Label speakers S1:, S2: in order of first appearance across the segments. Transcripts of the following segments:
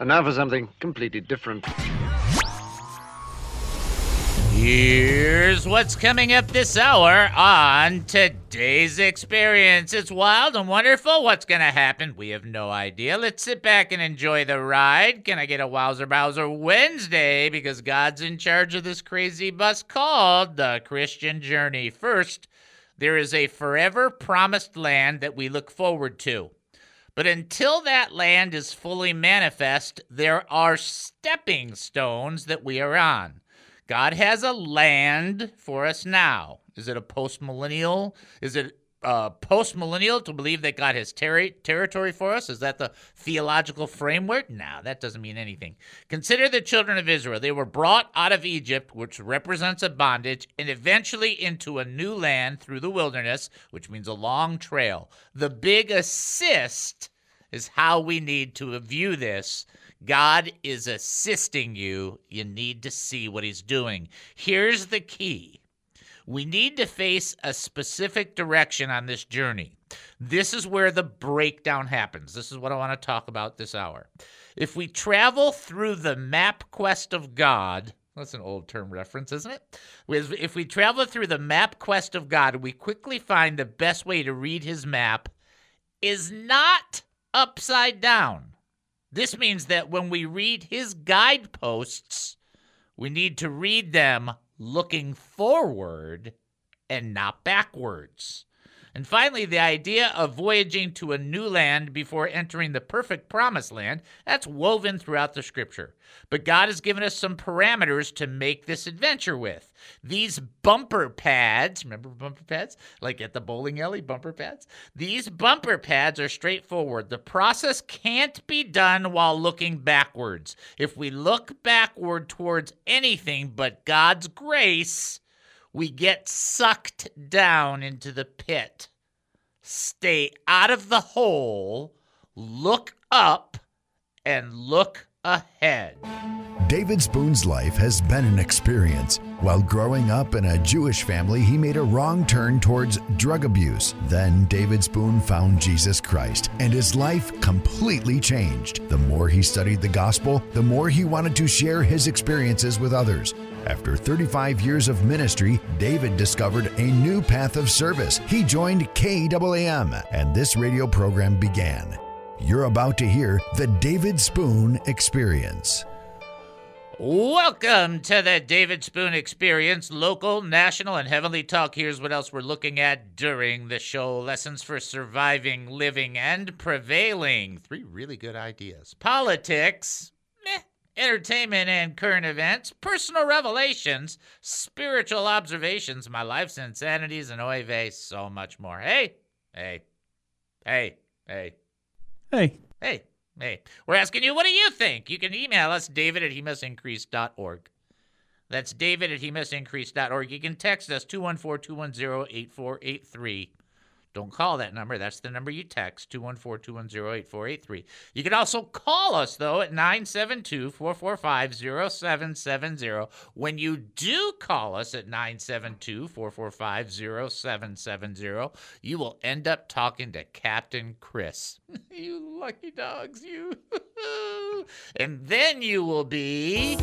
S1: And now for something completely different.
S2: Here's what's coming up this hour on today's experience. It's wild and wonderful. What's going to happen? We have no idea. Let's sit back and enjoy the ride. Can I get a Wowzer Bowser Wednesday? Because God's in charge of this crazy bus called the Christian Journey. First, there is a forever promised land that we look forward to. But until that land is fully manifest, there are stepping stones that we are on. God has a land for us now. Is it a post millennial? Is it uh, post millennial to believe that God has ter- territory for us? Is that the theological framework? No, that doesn't mean anything. Consider the children of Israel. They were brought out of Egypt, which represents a bondage, and eventually into a new land through the wilderness, which means a long trail. The big assist is how we need to view this God is assisting you. You need to see what He's doing. Here's the key we need to face a specific direction on this journey. This is where the breakdown happens. This is what I want to talk about this hour. If we travel through the MapQuest of God, that's an old term reference, isn't it? If we travel through the MapQuest of God, we quickly find the best way to read his map is not upside down. This means that when we read his guideposts, we need to read them looking forward and not backwards. And finally, the idea of voyaging to a new land before entering the perfect promised land, that's woven throughout the scripture. But God has given us some parameters to make this adventure with. These bumper pads, remember bumper pads? Like at the bowling alley, bumper pads? These bumper pads are straightforward. The process can't be done while looking backwards. If we look backward towards anything but God's grace, we get sucked down into the pit. Stay out of the hole, look up, and look ahead.
S3: David Spoon's life has been an experience. While growing up in a Jewish family, he made a wrong turn towards drug abuse. Then David Spoon found Jesus Christ, and his life completely changed. The more he studied the gospel, the more he wanted to share his experiences with others. After 35 years of ministry, David discovered a new path of service. He joined KAAM, and this radio program began. You're about to hear the David Spoon Experience.
S2: Welcome to the David Spoon Experience, local, national, and heavenly talk. Here's what else we're looking at during the show lessons for surviving, living, and prevailing. Three really good ideas. Politics. Entertainment and current events, personal revelations, spiritual observations, my life's insanities, and oy vey, so much more. Hey, hey, hey, hey.
S4: Hey.
S2: Hey, hey. We're asking you, what do you think? You can email us, david at hemustincrease.org. That's david at hemustincrease.org. You can text us, 214 210 8483. Don't call that number. That's the number you text, 214 210 8483. You can also call us, though, at 972 445 0770. When you do call us at 972 445 0770, you will end up talking to Captain Chris. you lucky dogs, you. and then you will be.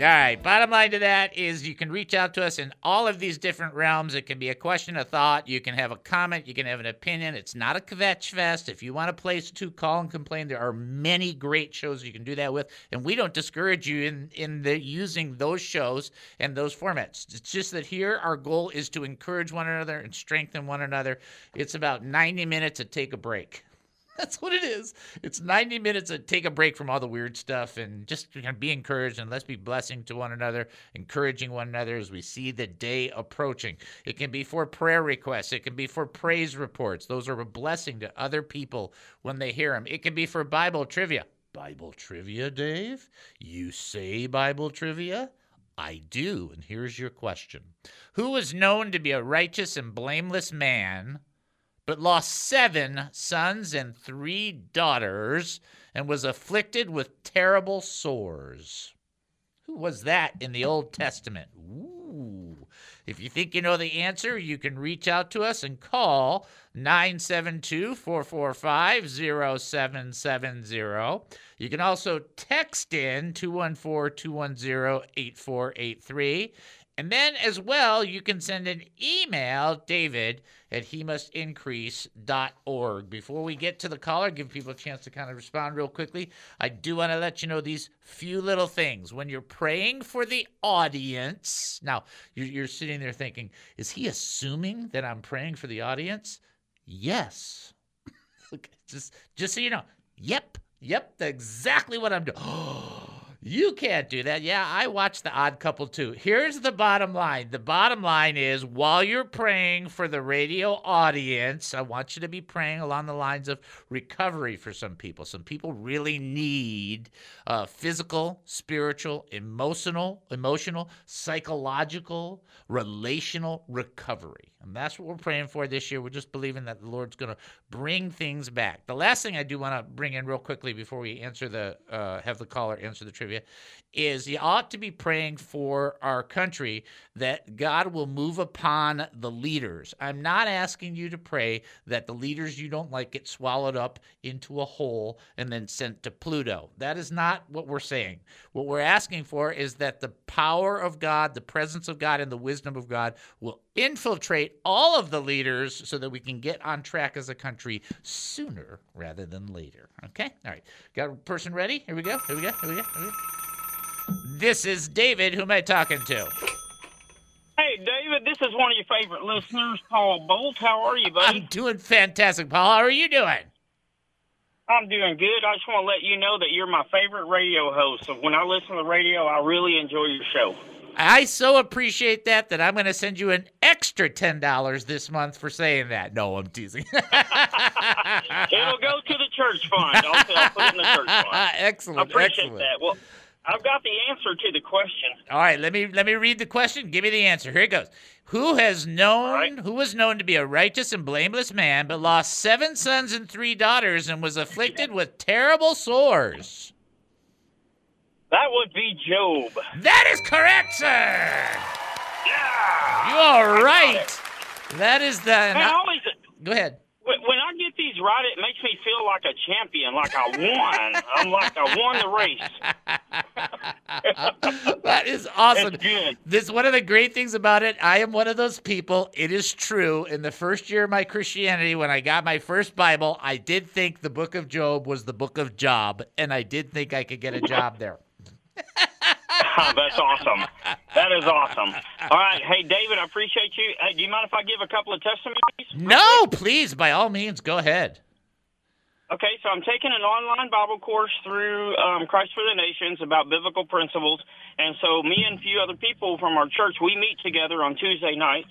S2: All right, bottom line to that is you can reach out to us in all of these different realms. It can be a question, a thought. You can have a comment. You can have an opinion. It's not a kvetch fest. If you want a place to call and complain, there are many great shows you can do that with. And we don't discourage you in, in the using those shows and those formats. It's just that here our goal is to encourage one another and strengthen one another. It's about 90 minutes to take a break. That's what it is. It's 90 minutes to take a break from all the weird stuff and just be encouraged and let's be blessing to one another, encouraging one another as we see the day approaching. It can be for prayer requests, it can be for praise reports. Those are a blessing to other people when they hear them. It can be for Bible trivia. Bible trivia, Dave? You say Bible trivia? I do. And here's your question Who was known to be a righteous and blameless man? But lost seven sons and three daughters, and was afflicted with terrible sores. Who was that in the Old Testament? Ooh. If you think you know the answer, you can reach out to us and call 972 445 0770. You can also text in 214 210 8483. And then as well, you can send an email, David, at he must increase.org. Before we get to the caller, give people a chance to kind of respond real quickly. I do want to let you know these few little things. When you're praying for the audience, now you're, you're sitting there thinking, is he assuming that I'm praying for the audience? Yes. just, just so you know, yep, yep, that's exactly what I'm doing. You can't do that. Yeah, I watched The Odd Couple too. Here's the bottom line the bottom line is while you're praying for the radio audience, I want you to be praying along the lines of recovery for some people. Some people really need uh, physical, spiritual, emotional, emotional, psychological, relational recovery. And that's what we're praying for this year. We're just believing that the Lord's going to bring things back. The last thing I do want to bring in real quickly before we answer the uh, have the caller answer the trivia is you ought to be praying for our country that God will move upon the leaders. I'm not asking you to pray that the leaders you don't like get swallowed up into a hole and then sent to Pluto. That is not what we're saying. What we're asking for is that the power of God, the presence of God, and the wisdom of God will infiltrate all of the leaders so that we can get on track as a country sooner rather than later. Okay? All right. Got a person ready? Here we go. Here we go. Here we go. Here we go. This is David. Who am I talking to?
S4: Hey, David, this is one of your favorite listeners, Paul Bolt. How are you, buddy?
S2: I'm doing fantastic, Paul. How are you doing?
S4: I'm doing good. I just want to let you know that you're my favorite radio host. So when I listen to the radio, I really enjoy your show.
S2: I so appreciate that that I'm going to send you an extra ten dollars this month for saying that. No, I'm teasing.
S4: It'll go to the church fund. I'll, I'll put it in the church fund.
S2: excellent.
S4: I appreciate
S2: excellent.
S4: that. Well, I've got the answer to the question.
S2: All right, let me let me read the question. Give me the answer. Here it goes. Who has known
S4: right.
S2: who was known to be a righteous and blameless man, but lost seven sons and three daughters, and was afflicted with terrible sores?
S4: That would be Job.
S2: That is correct, sir.
S4: Yeah.
S2: You are right. That is the.
S4: Man, I always,
S2: go ahead.
S4: When I get these right, it makes me feel like a champion, like I won. I'm like I won the race.
S2: that is awesome. This one of the great things about it. I am one of those people. It is true. In the first year of my Christianity, when I got my first Bible, I did think the Book of Job was the Book of Job, and I did think I could get a job there.
S4: That's awesome. That is awesome. All right. Hey, David, I appreciate you. Hey, do you mind if I give a couple of testimonies?
S2: No, please, by all means, go ahead.
S4: Okay, so I'm taking an online Bible course through um, Christ for the Nations about biblical principles. And so me and a few other people from our church, we meet together on Tuesday nights.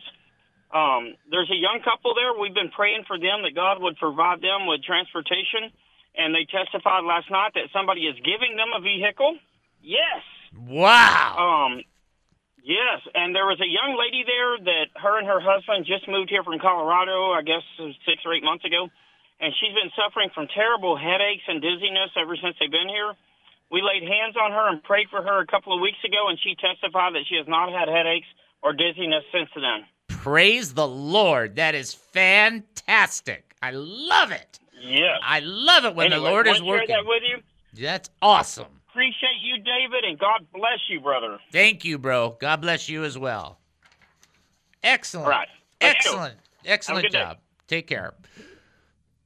S4: Um, there's a young couple there. We've been praying for them that God would provide them with transportation. And they testified last night that somebody is giving them a vehicle. Yes.
S2: Wow.
S4: Um, yes, and there was a young lady there that her and her husband just moved here from Colorado, I guess six or eight months ago, and she's been suffering from terrible headaches and dizziness ever since they've been here. We laid hands on her and prayed for her a couple of weeks ago, and she testified that she has not had headaches or dizziness since then.
S2: Praise the Lord. That is fantastic. I love it.
S4: Yes.
S2: I love it when the Lord is working.
S4: that with you.
S2: That's awesome.
S4: Appreciate you, David, and God bless you, brother.
S2: Thank you, bro. God bless you as well. Excellent.
S4: All right.
S2: Excellent. Excellent
S4: good day.
S2: job. Take care.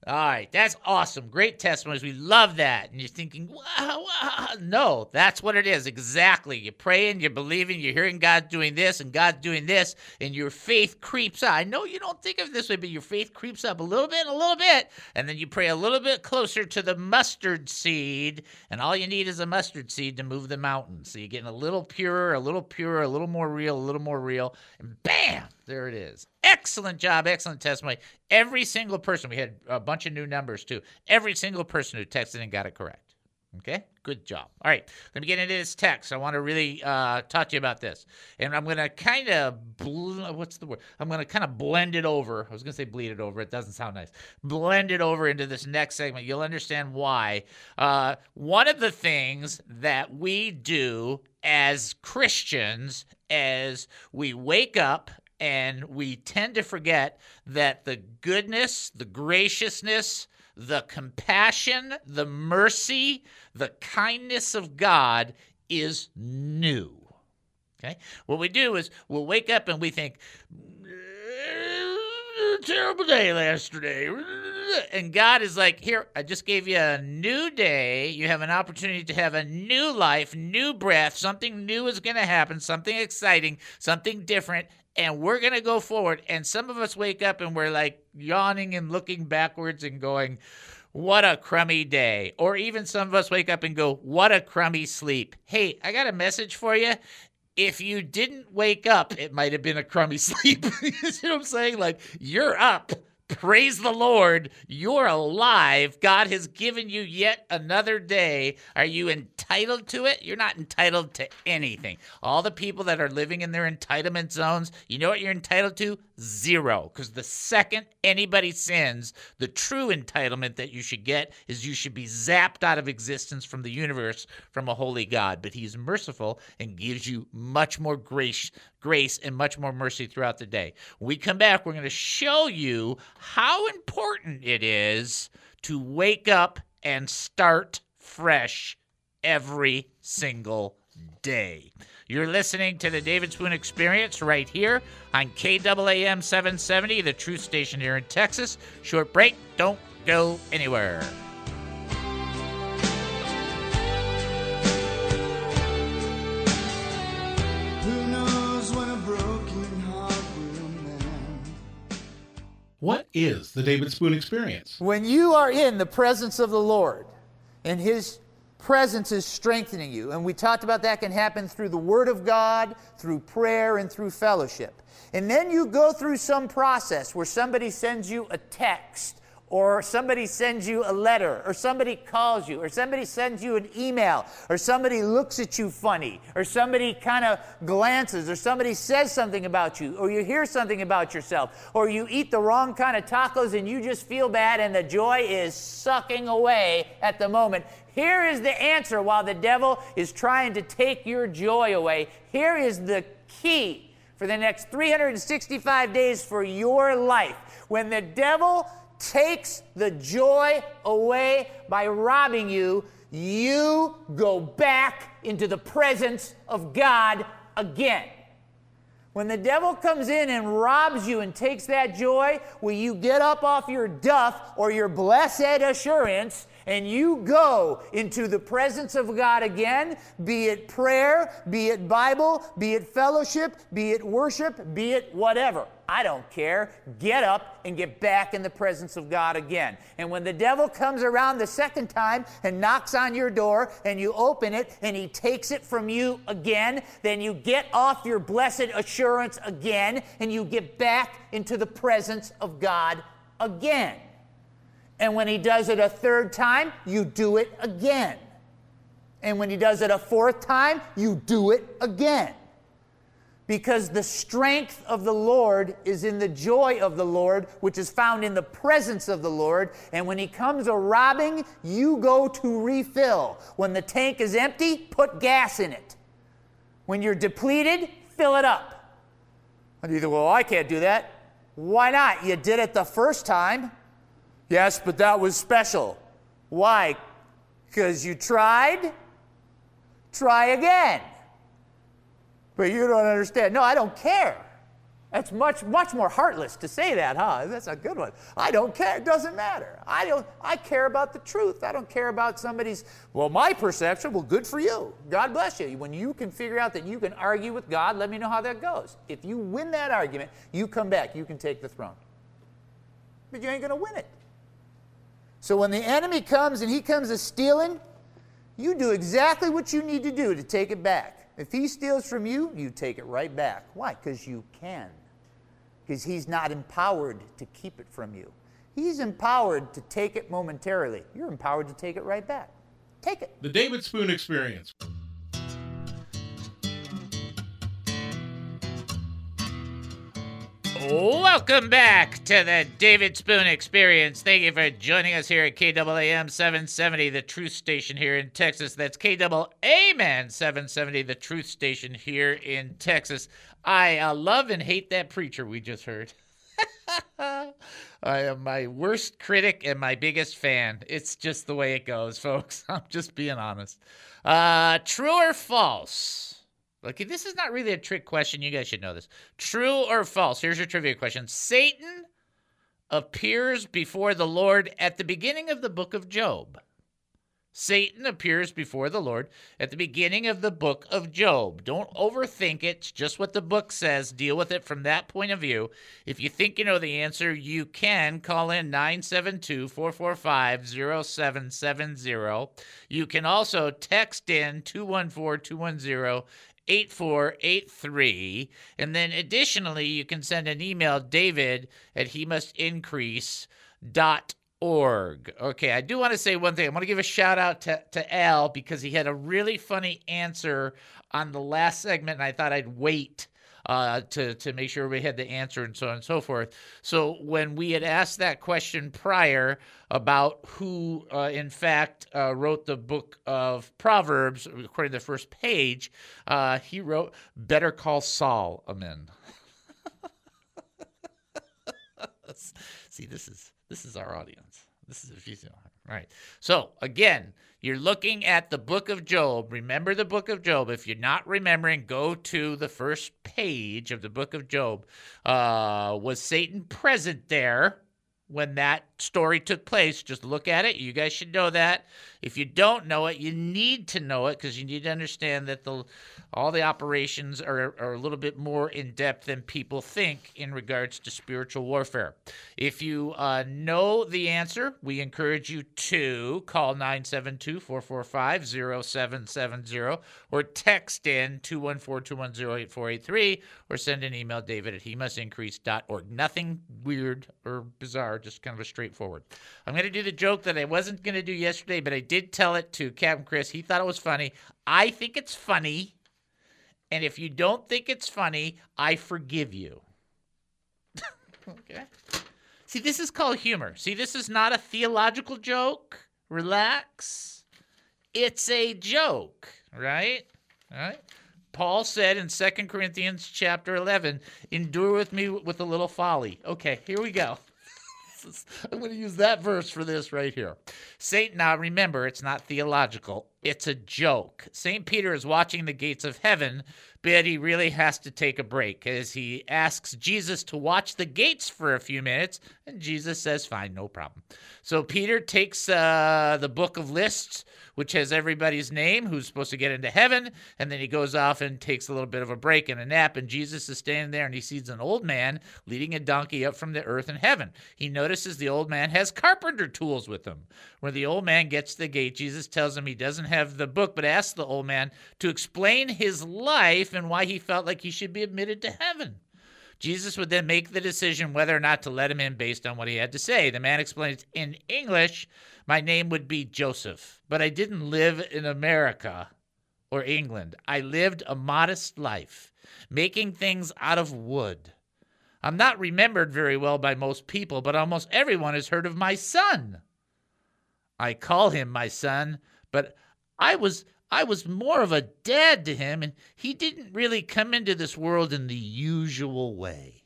S2: All right, that's awesome. Great testimonies. We love that. And you're thinking, wow, wow. No, that's what it is. Exactly. You're praying, you're believing, you're hearing God doing this and God's doing this, and your faith creeps up. I know you don't think of it this way, but your faith creeps up a little bit, a little bit, and then you pray a little bit closer to the mustard seed, and all you need is a mustard seed to move the mountain. So you're getting a little purer, a little purer, a little more real, a little more real, and bam, there it is. Excellent job, excellent testimony. Every single person, we had a bunch of new numbers too. Every single person who texted and got it correct. Okay, good job. All right, let me get into this text. I want to really uh, talk to you about this, and I'm going to kind of bl- what's the word? I'm going to kind of blend it over. I was going to say bleed it over. It doesn't sound nice. Blend it over into this next segment. You'll understand why. Uh, one of the things that we do as Christians as we wake up And we tend to forget that the goodness, the graciousness, the compassion, the mercy, the kindness of God is new. Okay? What we do is we'll wake up and we think, terrible day yesterday. And God is like, here, I just gave you a new day. You have an opportunity to have a new life, new breath. Something new is going to happen, something exciting, something different. And we're going to go forward. And some of us wake up and we're like yawning and looking backwards and going, what a crummy day. Or even some of us wake up and go, What a crummy sleep. Hey, I got a message for you if you didn't wake up, it might have been a crummy sleep. you know what I'm saying? Like, you're up. Praise the Lord. You're alive. God has given you yet another day. Are you entitled to it? You're not entitled to anything. All the people that are living in their entitlement zones, you know what you're entitled to? Zero. Because the second anybody sins, the true entitlement that you should get is you should be zapped out of existence from the universe from a holy God. But He's merciful and gives you much more grace, grace and much more mercy throughout the day. When we come back, we're going to show you how important it is to wake up and start fresh every single day. You're listening to the David Spoon Experience right here on KAAM 770, the truth station here in Texas. Short break. Don't go anywhere.
S5: What is the David Spoon experience?
S6: When you are in the presence of the Lord and His presence is strengthening you, and we talked about that can happen through the Word of God, through prayer, and through fellowship. And then you go through some process where somebody sends you a text or somebody sends you a letter, or somebody calls you, or somebody sends you an email, or somebody looks at you funny, or somebody kind of glances, or somebody says something about you, or you hear something about yourself, or you eat the wrong kind of tacos and you just feel bad and the joy is sucking away at the moment. Here is the answer while the devil is trying to take your joy away. Here is the key for the next 365 days for your life. When the devil takes the joy away by robbing you, you go back into the presence of God again. When the devil comes in and robs you and takes that joy, will you get up off your duff or your blessed assurance and you go into the presence of God again, be it prayer, be it Bible, be it fellowship, be it worship, be it whatever. I don't care. Get up and get back in the presence of God again. And when the devil comes around the second time and knocks on your door and you open it and he takes it from you again, then you get off your blessed assurance again and you get back into the presence of God again. And when he does it a third time, you do it again. And when he does it a fourth time, you do it again. Because the strength of the Lord is in the joy of the Lord, which is found in the presence of the Lord. And when he comes a robbing, you go to refill. When the tank is empty, put gas in it. When you're depleted, fill it up. And you think, well, I can't do that. Why not? You did it the first time. Yes, but that was special. Why? Because you tried? Try again. But you don't understand. No, I don't care. That's much, much more heartless to say that, huh? That's a good one. I don't care. It doesn't matter. I don't. I care about the truth. I don't care about somebody's. Well, my perception. Well, good for you. God bless you. When you can figure out that you can argue with God, let me know how that goes. If you win that argument, you come back. You can take the throne. But you ain't gonna win it. So when the enemy comes and he comes a stealing, you do exactly what you need to do to take it back. If he steals from you, you take it right back. Why? Because you can. Because he's not empowered to keep it from you. He's empowered to take it momentarily. You're empowered to take it right back. Take it.
S5: The David Spoon Experience.
S2: Welcome back to the David Spoon Experience. Thank you for joining us here at KAAM 770, the truth station here in Texas. That's KAAM 770, the truth station here in Texas. I uh, love and hate that preacher we just heard. I am my worst critic and my biggest fan. It's just the way it goes, folks. I'm just being honest. Uh, true or false? Okay, this is not really a trick question. You guys should know this. True or false? Here's your trivia question. Satan appears before the Lord at the beginning of the book of Job. Satan appears before the Lord at the beginning of the book of Job. Don't overthink it. It's just what the book says. Deal with it from that point of view. If you think you know the answer, you can call in 972 445 0770. You can also text in 214 210 8483. And then additionally, you can send an email, david at he must increase dot org. Okay, I do want to say one thing. I want to give a shout out to, to Al because he had a really funny answer on the last segment, and I thought I'd wait uh, to to make sure we had the answer and so on and so forth. So when we had asked that question prior about who, uh, in fact, uh, wrote the book of Proverbs, according to the first page, uh, he wrote, "Better call Saul." Amen. See, this is this is our audience. This is you right. So again, you're looking at the book of Job. Remember the book of Job. If you're not remembering, go to the first page of the book of Job. Uh, was Satan present there? when that story took place. Just look at it. You guys should know that. If you don't know it, you need to know it because you need to understand that the all the operations are, are a little bit more in depth than people think in regards to spiritual warfare. If you uh, know the answer, we encourage you to call 972 445 0770 or text in 214 210 8483 or send an email, david at he must. Nothing weird or bizarre, just kind of a straightforward. I'm going to do the joke that I wasn't going to do yesterday, but I did tell it to Captain Chris. He thought it was funny. I think it's funny. And if you don't think it's funny, I forgive you. okay. See, this is called humor. See, this is not a theological joke. Relax. It's a joke, right? All right. Paul said in 2 Corinthians chapter 11, endure with me with a little folly. Okay, here we go. I'm going to use that verse for this right here. Satan, now remember, it's not theological, it's a joke. St. Peter is watching the gates of heaven, but he really has to take a break as he asks Jesus to watch the gates for a few minutes, and Jesus says, Fine, no problem. So Peter takes uh, the book of lists which has everybody's name who's supposed to get into heaven. And then he goes off and takes a little bit of a break and a nap. And Jesus is standing there and he sees an old man leading a donkey up from the earth in heaven. He notices the old man has carpenter tools with him. When the old man gets to the gate, Jesus tells him he doesn't have the book, but asks the old man to explain his life and why he felt like he should be admitted to heaven. Jesus would then make the decision whether or not to let him in based on what he had to say. The man explains in English, My name would be Joseph, but I didn't live in America or England. I lived a modest life, making things out of wood. I'm not remembered very well by most people, but almost everyone has heard of my son. I call him my son, but I was I was more of a dad to him, and he didn't really come into this world in the usual way.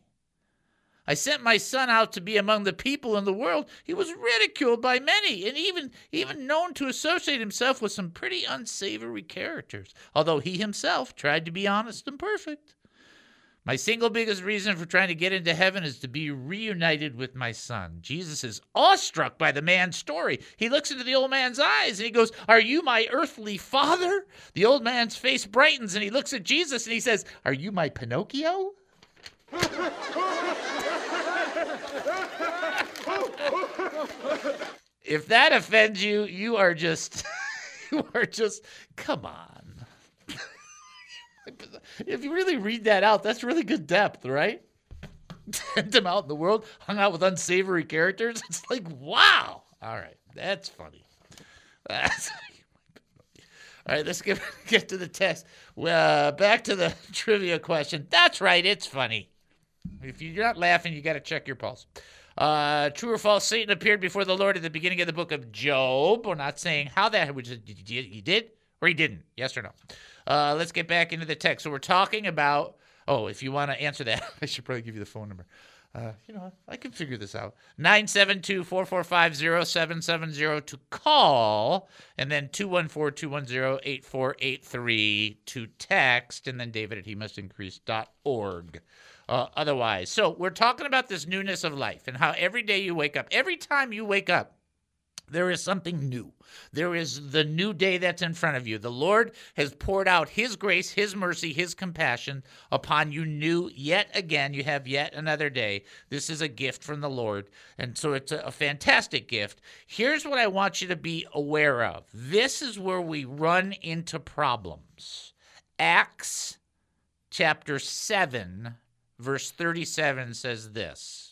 S2: I sent my son out to be among the people in the world. He was ridiculed by many, and even even known to associate himself with some pretty unsavory characters, although he himself tried to be honest and perfect. My single biggest reason for trying to get into heaven is to be reunited with my son. Jesus is awestruck by the man's story. He looks into the old man's eyes and he goes, Are you my earthly father? The old man's face brightens and he looks at Jesus and he says, Are you my Pinocchio? if that offends you, you are just, you are just, come on if you really read that out, that's really good depth, right? Sent him out in the world, hung out with unsavory characters. It's like, wow. All right, that's funny. That's all right, let's get get to the test. Uh, back to the trivia question. That's right, it's funny. If you're not laughing, you got to check your pulse. Uh, true or false? Satan appeared before the Lord at the beginning of the book of Job. We're not saying how that. Was, he did or he didn't? Yes or no? Uh, let's get back into the text. So we're talking about Oh, if you want to answer that, I should probably give you the phone number. Uh, you know, I can figure this out. 972 445 0770 to call, and then 214 210 8483 to text, and then david at he. Uh, otherwise, so we're talking about this newness of life and how every day you wake up, every time you wake up, there is something new. There is the new day that's in front of you. The Lord has poured out His grace, His mercy, His compassion upon you new yet again. You have yet another day. This is a gift from the Lord. And so it's a, fantastic gift. Here's what I want you to be aware of this is where we run into problems. Acts chapter 7, verse 37 says this.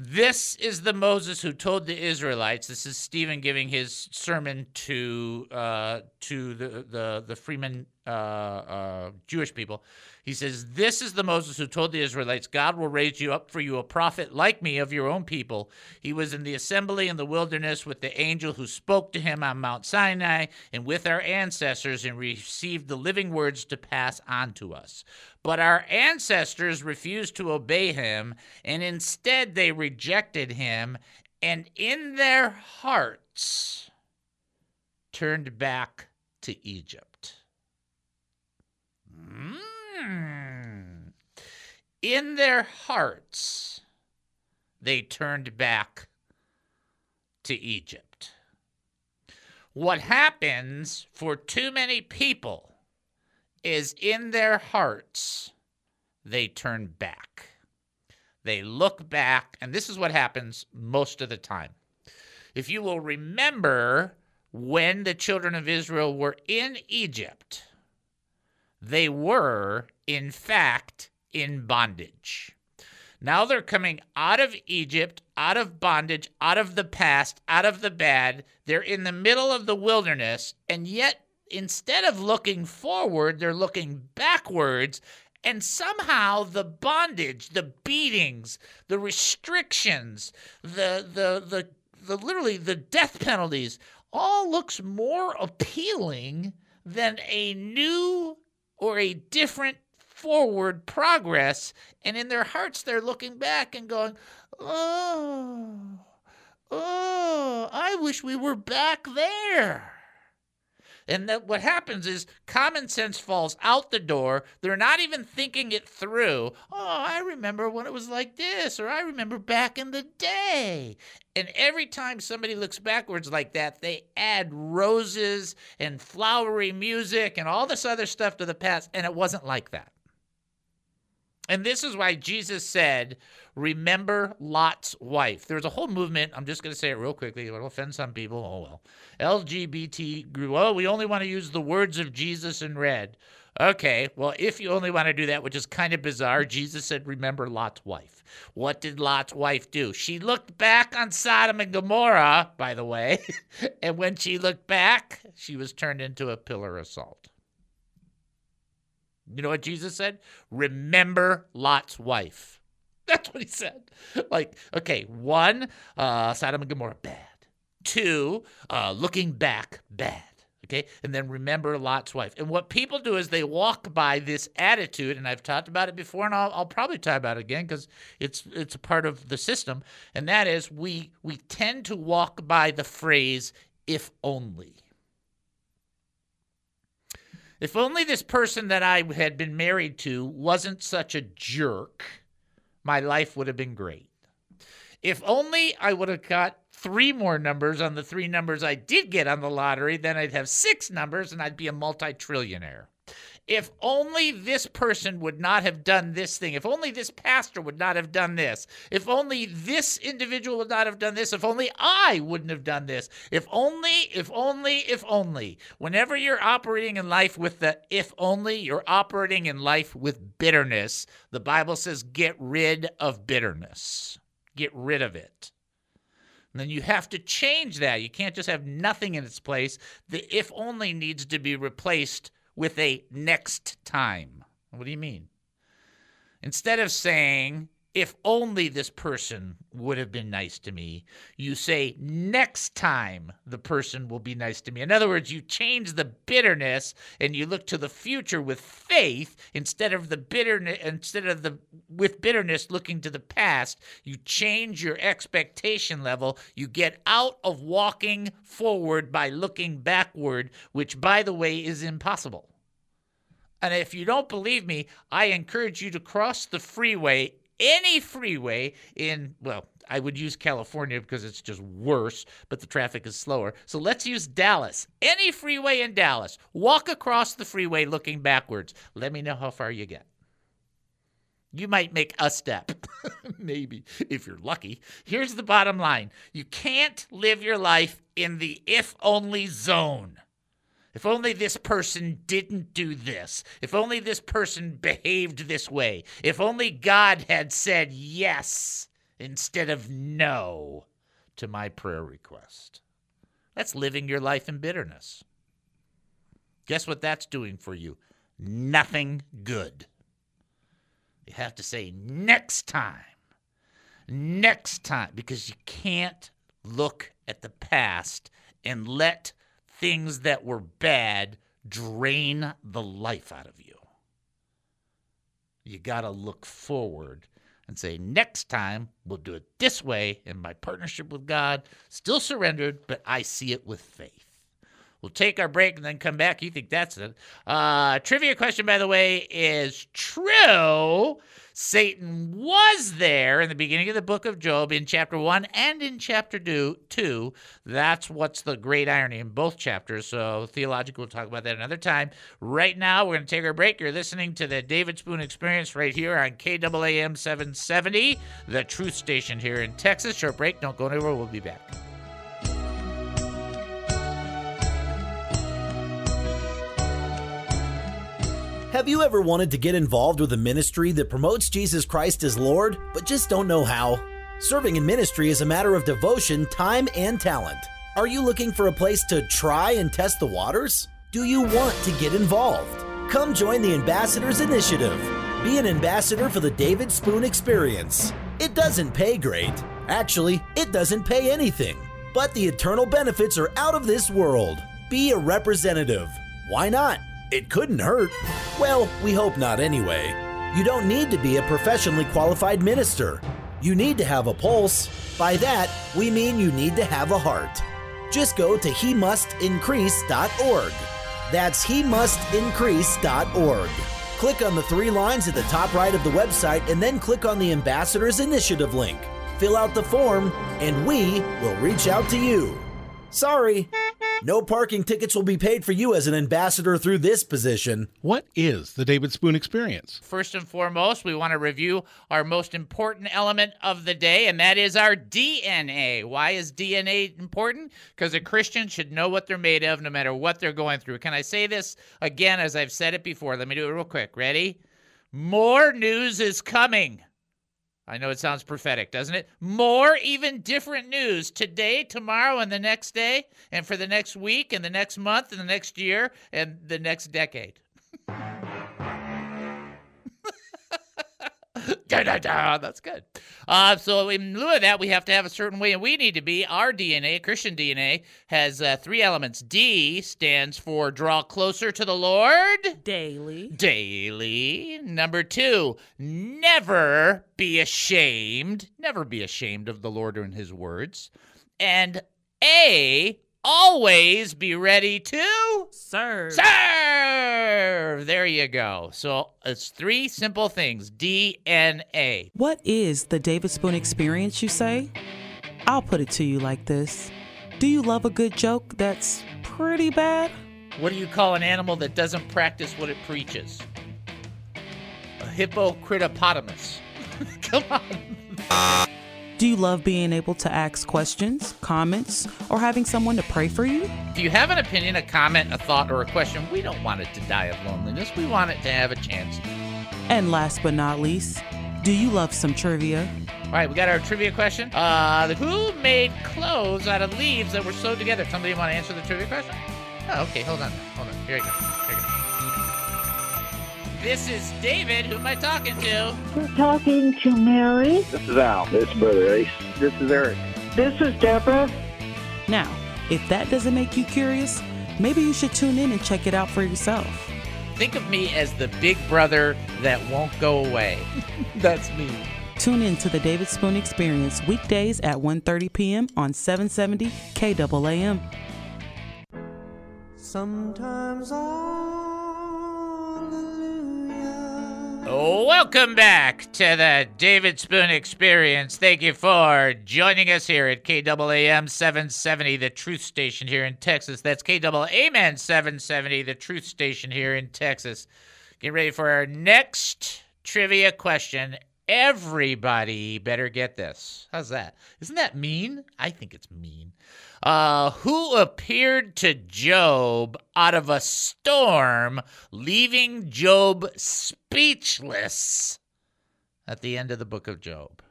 S2: This is the Moses who told the Israelites. This is Stephen giving his sermon to uh, to the the the freemen uh, uh, Jewish people. He says, This is the Moses who told the Israelites, God will raise you up for you a prophet like me of your own people. He was in the assembly in the wilderness with the angel who spoke to him on Mount Sinai and with our ancestors and received the living words to pass on to us. But our ancestors refused to obey him, and instead they rejected him, and in their hearts turned back to Egypt. Hmm? Mm. In their hearts, they turned back to Egypt. What happens for too many people is in their hearts, they turn back. They look back, and this is what happens most of the time. If you will remember when the children of Israel were in Egypt, they were, in fact, in bondage. Now they're coming out of Egypt, out of bondage, out of the past, out of the bad. They're in the middle of the wilderness, and yet instead of looking forward, they're looking backwards. And somehow the bondage, the beatings, the restrictions, the the the, the literally the death penalties all looks more appealing than a new or a different forward progress. And in their hearts, they're looking back and going, Oh, oh, I wish we were back there. And that what happens is common sense falls out the door. They're not even thinking it through. Oh, I remember when it was like this, or I remember back in the day. And every time somebody looks backwards like that, they add roses and flowery music and all this other stuff to the past. And it wasn't like that. And this is why Jesus said, Remember Lot's wife. There's a whole movement. I'm just going to say it real quickly. It'll offend some people. Oh, well. LGBT grew. Oh, we only want to use the words of Jesus in red. Okay, well, if you only want to do that, which is kind of bizarre, Jesus said, Remember Lot's wife. What did Lot's wife do? She looked back on Sodom and Gomorrah, by the way. and when she looked back, she was turned into a pillar of salt. You know what Jesus said? Remember Lot's wife. That's what he said. Like, okay, one, uh, Sodom and Gomorrah, bad. Two, uh, looking back, bad. Okay, and then remember Lot's wife. And what people do is they walk by this attitude, and I've talked about it before, and I'll, I'll probably talk about it again because it's it's a part of the system. And that is we we tend to walk by the phrase "if only." If only this person that I had been married to wasn't such a jerk, my life would have been great. If only I would have got three more numbers on the three numbers I did get on the lottery, then I'd have six numbers and I'd be a multi trillionaire. If only this person would not have done this thing. If only this pastor would not have done this. If only this individual would not have done this. If only I wouldn't have done this. If only, if only, if only. Whenever you're operating in life with the if only, you're operating in life with bitterness. The Bible says get rid of bitterness, get rid of it. And then you have to change that. You can't just have nothing in its place. The if only needs to be replaced with a next time. What do you mean? Instead of saying, if only this person would have been nice to me. You say, next time the person will be nice to me. In other words, you change the bitterness and you look to the future with faith instead of the bitterness, instead of the with bitterness looking to the past. You change your expectation level. You get out of walking forward by looking backward, which, by the way, is impossible. And if you don't believe me, I encourage you to cross the freeway any freeway in, well, I would use California because it's just worse, but the traffic is slower. So let's use Dallas. Any freeway in Dallas. Walk across the freeway looking backwards. Let me know how far you get. You might make a step, maybe, if you're lucky. Here's the bottom line you can't live your life in the if only zone. If only this person didn't do this. If only this person behaved this way. If only God had said yes instead of no to my prayer request. That's living your life in bitterness. Guess what that's doing for you? Nothing good. You have to say next time. Next time. Because you can't look at the past and let things that were bad drain the life out of you. You got to look forward and say, next time we'll do it this way in my partnership with God, still surrendered, but I see it with faith. We'll take our break and then come back. You think that's it? Uh, trivia question, by the way, is true. Satan was there in the beginning of the book of Job in chapter 1 and in chapter 2. That's what's the great irony in both chapters. So, theological, we'll talk about that another time. Right now, we're going to take our break. You're listening to the David Spoon Experience right here on KAAM 770, the truth station here in Texas. Short break. Don't go anywhere. We'll be back.
S7: Have you ever wanted to get involved with a ministry that promotes Jesus Christ as Lord, but just don't know how? Serving in ministry is a matter of devotion, time, and talent. Are you looking for a place to try and test the waters? Do you want to get involved? Come join the Ambassadors Initiative. Be an ambassador for the David Spoon Experience. It doesn't pay great. Actually, it doesn't pay anything. But the eternal benefits are out of this world. Be a representative. Why not? It couldn't hurt. Well, we hope not anyway. You don't need to be a professionally qualified minister. You need to have a pulse. By that, we mean you need to have a heart. Just go to he increase.org. That's he increase.org. Click on the three lines at the top right of the website and then click on the Ambassadors Initiative link. Fill out the form, and we will reach out to you. Sorry. No parking tickets will be paid for you as an ambassador through this position.
S5: What is the David Spoon Experience?
S2: First and foremost, we want to review our most important element of the day, and that is our DNA. Why is DNA important? Because a Christian should know what they're made of no matter what they're going through. Can I say this again as I've said it before? Let me do it real quick. Ready? More news is coming. I know it sounds prophetic, doesn't it? More, even different news today, tomorrow, and the next day, and for the next week, and the next month, and the next year, and the next decade. da, da, da. That's good. Uh, so in lieu of that, we have to have a certain way, and we need to be. Our DNA, Christian DNA, has uh, three elements. D stands for draw closer to the Lord
S8: daily.
S2: Daily. Number two, never be ashamed. Never be ashamed of the Lord and His words. And A always be ready to
S8: serve.
S2: Serve. There you go. So it's three simple things DNA.
S8: What is the David Spoon experience, you say? I'll put it to you like this Do you love a good joke that's pretty bad?
S2: What do you call an animal that doesn't practice what it preaches? A hippocritopotamus. Come on.
S8: Do you love being able to ask questions, comments, or having someone to pray for you?
S2: If you have an opinion, a comment, a thought, or a question, we don't want it to die of loneliness. We want it to have a chance.
S8: And last but not least, do you love some trivia?
S2: All right, we got our trivia question. Uh, who made clothes out of leaves that were sewed together? Somebody want to answer the trivia question? Oh, okay. Hold on. Hold on. Here you go. Here you go. This is David. Who am I talking to?
S9: You're talking to Mary.
S10: This is Al. This is Brother Ace. This is Eric.
S9: This is Deborah.
S8: Now, if that doesn't make you curious, maybe you should tune in and check it out for yourself.
S2: Think of me as the big brother that won't go away. That's me.
S8: Tune in to the David Spoon Experience weekdays at 1:30 p.m. on 770 KAAM.
S11: Sometimes
S2: Welcome back to the David Spoon Experience. Thank you for joining us here at KAAM 770, the truth station here in Texas. That's KAAM 770, the truth station here in Texas. Get ready for our next trivia question. Everybody better get this. How's that? Isn't that mean? I think it's mean. Uh, who appeared to Job out of a storm, leaving Job speechless at the end of the book of Job?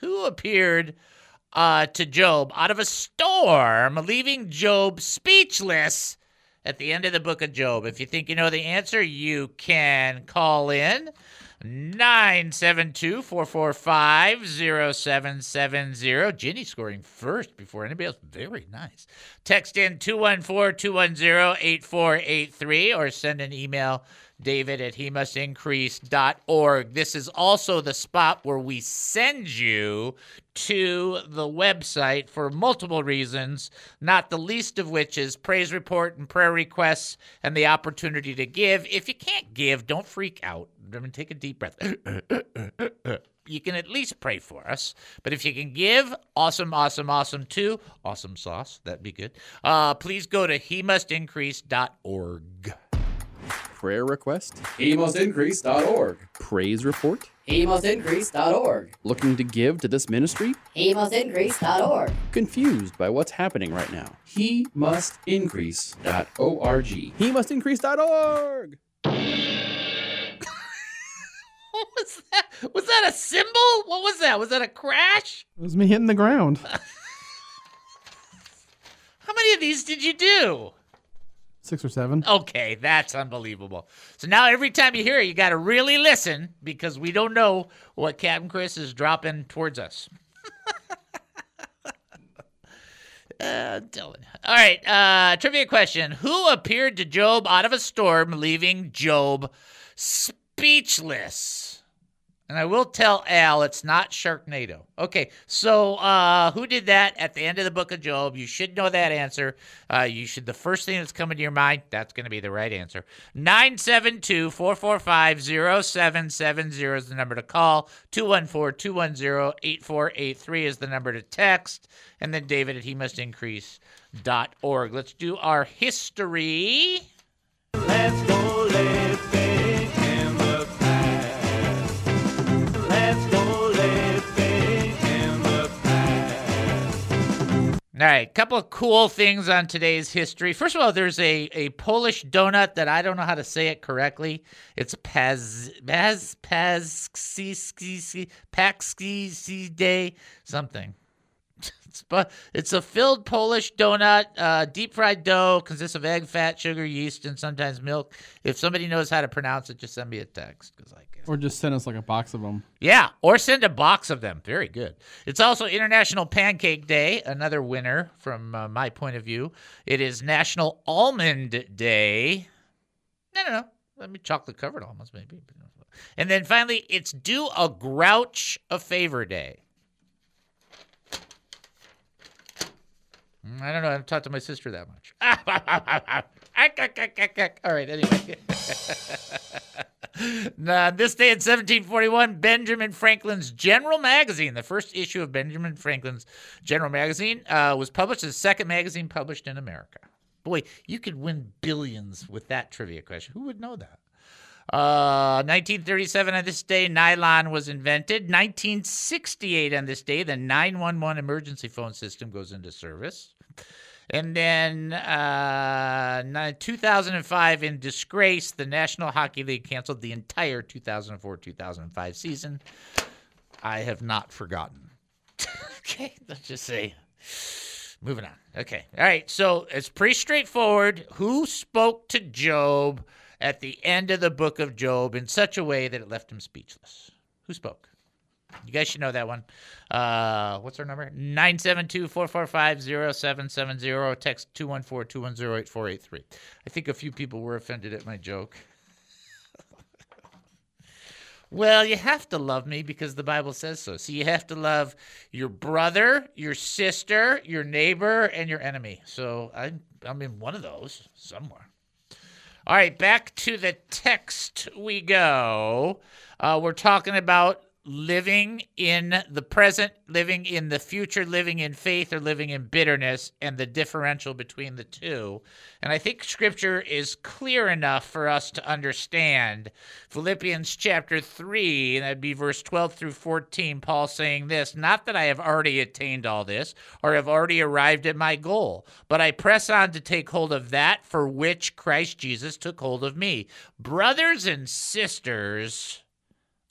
S2: Who appeared uh, to Job out of a storm, leaving Job speechless at the end of the book of Job? If you think you know the answer, you can call in. 972 445 0770. Ginny scoring first before anybody else. Very nice. Text in 214 210 8483 or send an email david at he must increase.org. This is also the spot where we send you to the website for multiple reasons, not the least of which is praise report and prayer requests and the opportunity to give. If you can't give, don't freak out. Take a deep breath. you can at least pray for us. But if you can give, awesome, awesome, awesome too. Awesome sauce, that'd be good. Uh, please go to he must increase.org.
S12: Prayer request? HeMustIncrease.org. Praise report?
S13: HeMustIncrease.org.
S12: Looking to give to this ministry?
S13: HeMustIncrease.org.
S12: Confused by what's happening right now? HeMustIncrease.org. HeMustIncrease.org.
S2: what was that? Was that a cymbal? What was that? Was that a crash?
S14: It was me hitting the ground.
S2: How many of these did you do?
S14: Six or seven.
S2: Okay, that's unbelievable. So now every time you hear it, you got to really listen because we don't know what Captain Chris is dropping towards us. uh, Dylan. All right, uh, trivia question. Who appeared to Job out of a storm, leaving Job speechless? And I will tell Al it's not Sharknado. Okay, so uh, who did that at the end of the book of Job? You should know that answer. Uh, you should, the first thing that's coming to your mind, that's going to be the right answer. 972 445 0770 is the number to call. 214 210 8483 is the number to text. And then David at he must increase.org. Let's do our history.
S11: Let's
S2: All right, a couple of cool things on today's history. First of all, there's a, a Polish donut that I don't know how to say it correctly. It's Paz Paz Pazski Day something. But it's a filled Polish donut, uh, deep fried dough, consists of egg, fat, sugar, yeast, and sometimes milk. If somebody knows how to pronounce it, just send me a text because I
S14: Or just send us like a box of them.
S2: yeah, or send a box of them. Very good. It's also International Pancake Day, another winner from uh, my point of view. It is National Almond Day. No, no, no. Let me chocolate covered almonds, maybe. And then finally, it's Do a Grouch a Favor Day. Mm, I don't know. I haven't talked to my sister that much. All right, anyway. Now, this day in 1741, Benjamin Franklin's General Magazine, the first issue of Benjamin Franklin's General Magazine, uh, was published as the second magazine published in America. Boy, you could win billions with that trivia question. Who would know that? Uh, 1937 on this day, nylon was invented. 1968 on this day, the 911 emergency phone system goes into service. And then uh, 2005, in disgrace, the National Hockey League canceled the entire 2004 2005 season. I have not forgotten. okay, let's just say. Moving on. Okay. All right. So it's pretty straightforward. Who spoke to Job at the end of the book of Job in such a way that it left him speechless. Who spoke? You guys should know that one. Uh, what's our number? 972-445-0770. Text 214-210-8483. I think a few people were offended at my joke. Well, you have to love me because the Bible says so. So you have to love your brother, your sister, your neighbor, and your enemy. So I, I'm in one of those somewhere. All right, back to the text we go. Uh, we're talking about living in the present, living in the future, living in faith, or living in bitterness, and the differential between the two. And I think scripture is clear enough for us to understand. Philippians chapter 3, and that'd be verse 12 through 14, Paul saying this Not that I have already attained all this, or have already arrived at my goal, but I press on to take hold of that for which Christ Jesus took hold of me. Brothers and sisters,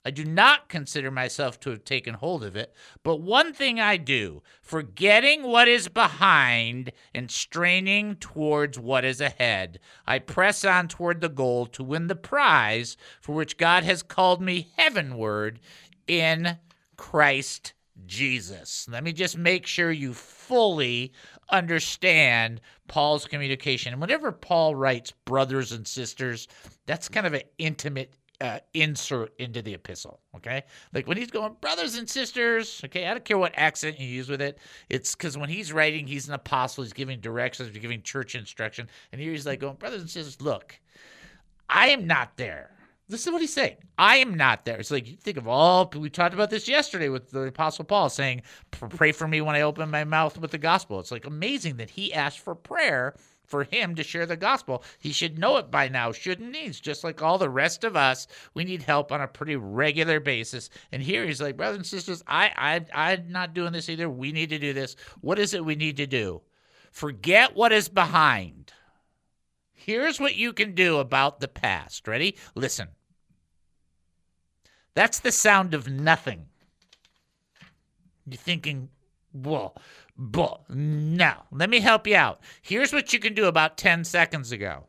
S2: I do not consider myself to have taken hold of it, but one thing I do, forgetting what is behind and straining towards what is ahead, I press on toward the goal to win the prize for which God has called me heavenward in Christ Jesus. Let me just make sure you fully understand Paul's communication. And whenever Paul writes brothers and sisters, that's kind of an intimate uh, insert into the epistle. Okay, like when he's going brothers and sisters. Okay, I don't care what accent you use with it. It's because when he's writing, he's an apostle. He's giving directions. He's giving church instruction. And here he's like going, brothers and sisters, look, I am not there. This is what he's saying. I am not there. It's like you think of all. We talked about this yesterday with the Apostle Paul saying, "Pray for me when I open my mouth with the gospel." It's like amazing that he asked for prayer for him to share the gospel. He should know it by now, shouldn't he? It's just like all the rest of us. We need help on a pretty regular basis. And here he's like, brothers and sisters, I, I, I'm not doing this either. We need to do this. What is it we need to do? Forget what is behind. Here's what you can do about the past. Ready? Listen. That's the sound of nothing. You're thinking, well, but no, let me help you out. Here's what you can do about 10 seconds ago.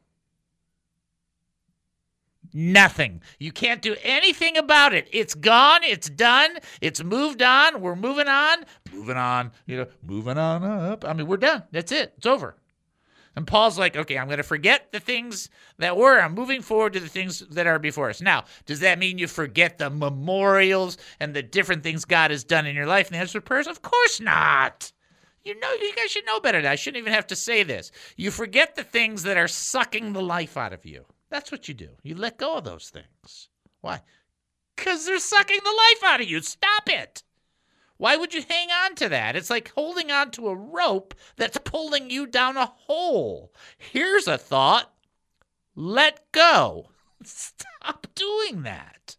S2: Nothing. You can't do anything about it. It's gone. It's done. It's moved on. We're moving on. Moving on. You know, moving on up. I mean, we're done. That's it. It's over. And Paul's like, okay, I'm going to forget the things that were. I'm moving forward to the things that are before us. Now, does that mean you forget the memorials and the different things God has done in your life and the answer prayers? Of course not. You know, you guys should know better. I shouldn't even have to say this. You forget the things that are sucking the life out of you. That's what you do. You let go of those things. Why? Because they're sucking the life out of you. Stop it. Why would you hang on to that? It's like holding on to a rope that's pulling you down a hole. Here's a thought let go. Stop doing that.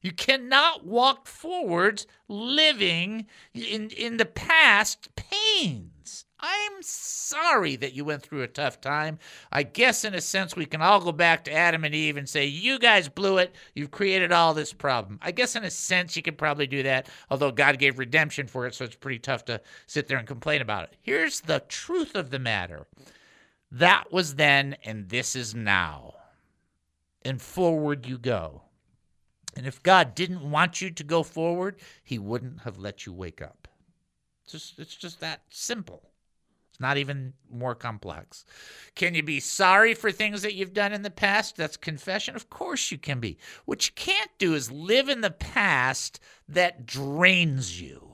S2: You cannot walk forwards living in, in the past pains. I'm sorry that you went through a tough time. I guess, in a sense, we can all go back to Adam and Eve and say, You guys blew it. You've created all this problem. I guess, in a sense, you could probably do that, although God gave redemption for it, so it's pretty tough to sit there and complain about it. Here's the truth of the matter that was then, and this is now. And forward you go. And if God didn't want you to go forward, He wouldn't have let you wake up. It's just, it's just that simple. It's not even more complex. Can you be sorry for things that you've done in the past? That's confession. Of course you can be. What you can't do is live in the past that drains you.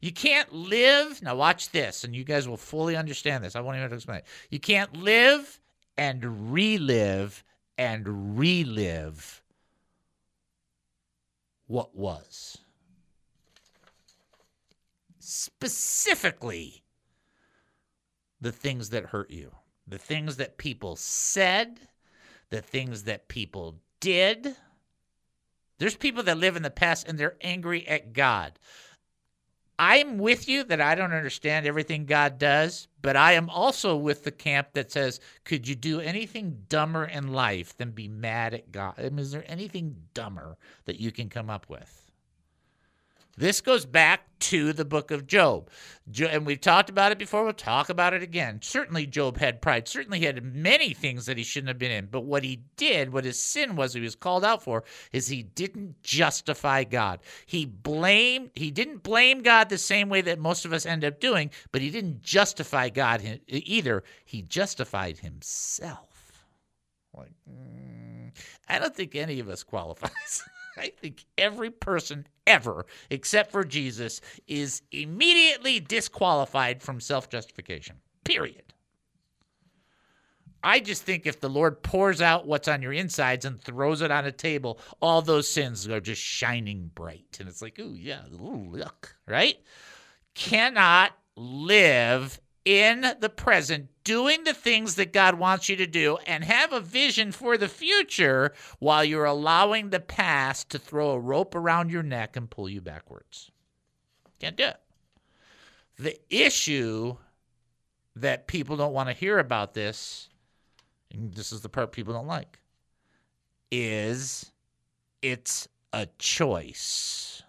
S2: You can't live. Now, watch this, and you guys will fully understand this. I won't even have to explain it. You can't live and relive and relive what was. Specifically, the things that hurt you, the things that people said, the things that people did. There's people that live in the past and they're angry at God. I'm with you that I don't understand everything God does, but I am also with the camp that says, could you do anything dumber in life than be mad at God? I mean, is there anything dumber that you can come up with? This goes back to the book of Job. Jo- and we've talked about it before. We'll talk about it again. Certainly, Job had pride. Certainly, he had many things that he shouldn't have been in. But what he did, what his sin was, he was called out for, is he didn't justify God. He blamed, he didn't blame God the same way that most of us end up doing, but he didn't justify God either. He justified himself. Like, mm, I don't think any of us qualifies. I think every person ever, except for Jesus, is immediately disqualified from self justification. Period. I just think if the Lord pours out what's on your insides and throws it on a table, all those sins are just shining bright. And it's like, ooh, yeah, look, right? Cannot live in the present, doing the things that God wants you to do, and have a vision for the future while you're allowing the past to throw a rope around your neck and pull you backwards. Can't do it. The issue that people don't want to hear about this, and this is the part people don't like, is it's a choice.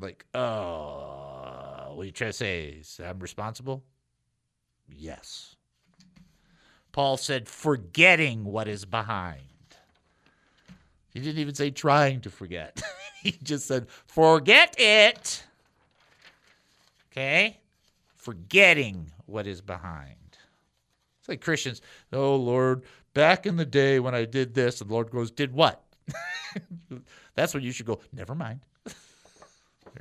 S2: Like, oh, what you trying to say? I'm responsible? Yes. Paul said, forgetting what is behind. He didn't even say trying to forget. he just said, forget it. Okay? Forgetting what is behind. It's like Christians, oh Lord, back in the day when I did this, and the Lord goes, did what? That's when you should go, never mind.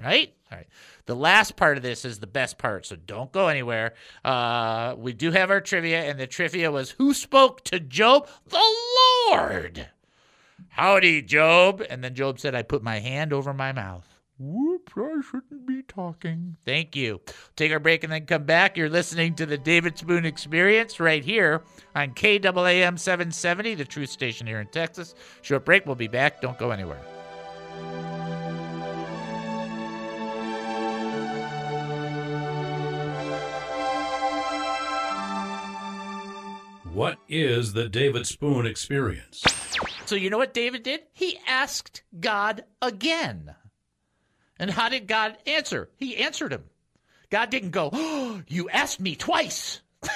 S2: Right? All right. The last part of this is the best part, so don't go anywhere. Uh, we do have our trivia, and the trivia was who spoke to Job? The Lord. Howdy, Job. And then Job said, I put my hand over my mouth. Whoops, I shouldn't be talking. Thank you. Take our break and then come back. You're listening to the David Spoon Experience right here on KAAM 770, the truth station here in Texas. Short break. We'll be back. Don't go anywhere.
S15: What is the David Spoon experience?
S2: So, you know what David did? He asked God again. And how did God answer? He answered him. God didn't go, oh, You asked me twice.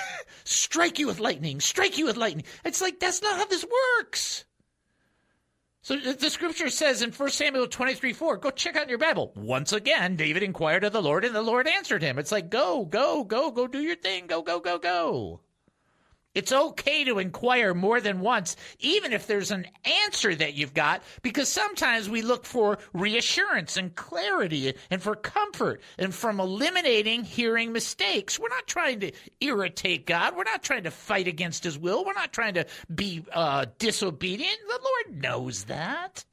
S2: strike you with lightning, strike you with lightning. It's like, that's not how this works. So the scripture says in 1 Samuel 23 4, go check out your Bible. Once again, David inquired of the Lord, and the Lord answered him. It's like, go, go, go, go do your thing. Go, go, go, go. It's okay to inquire more than once, even if there's an answer that you've got, because sometimes we look for reassurance and clarity and for comfort and from eliminating hearing mistakes. We're not trying to irritate God. We're not trying to fight against His will. We're not trying to be uh, disobedient. The Lord knows that.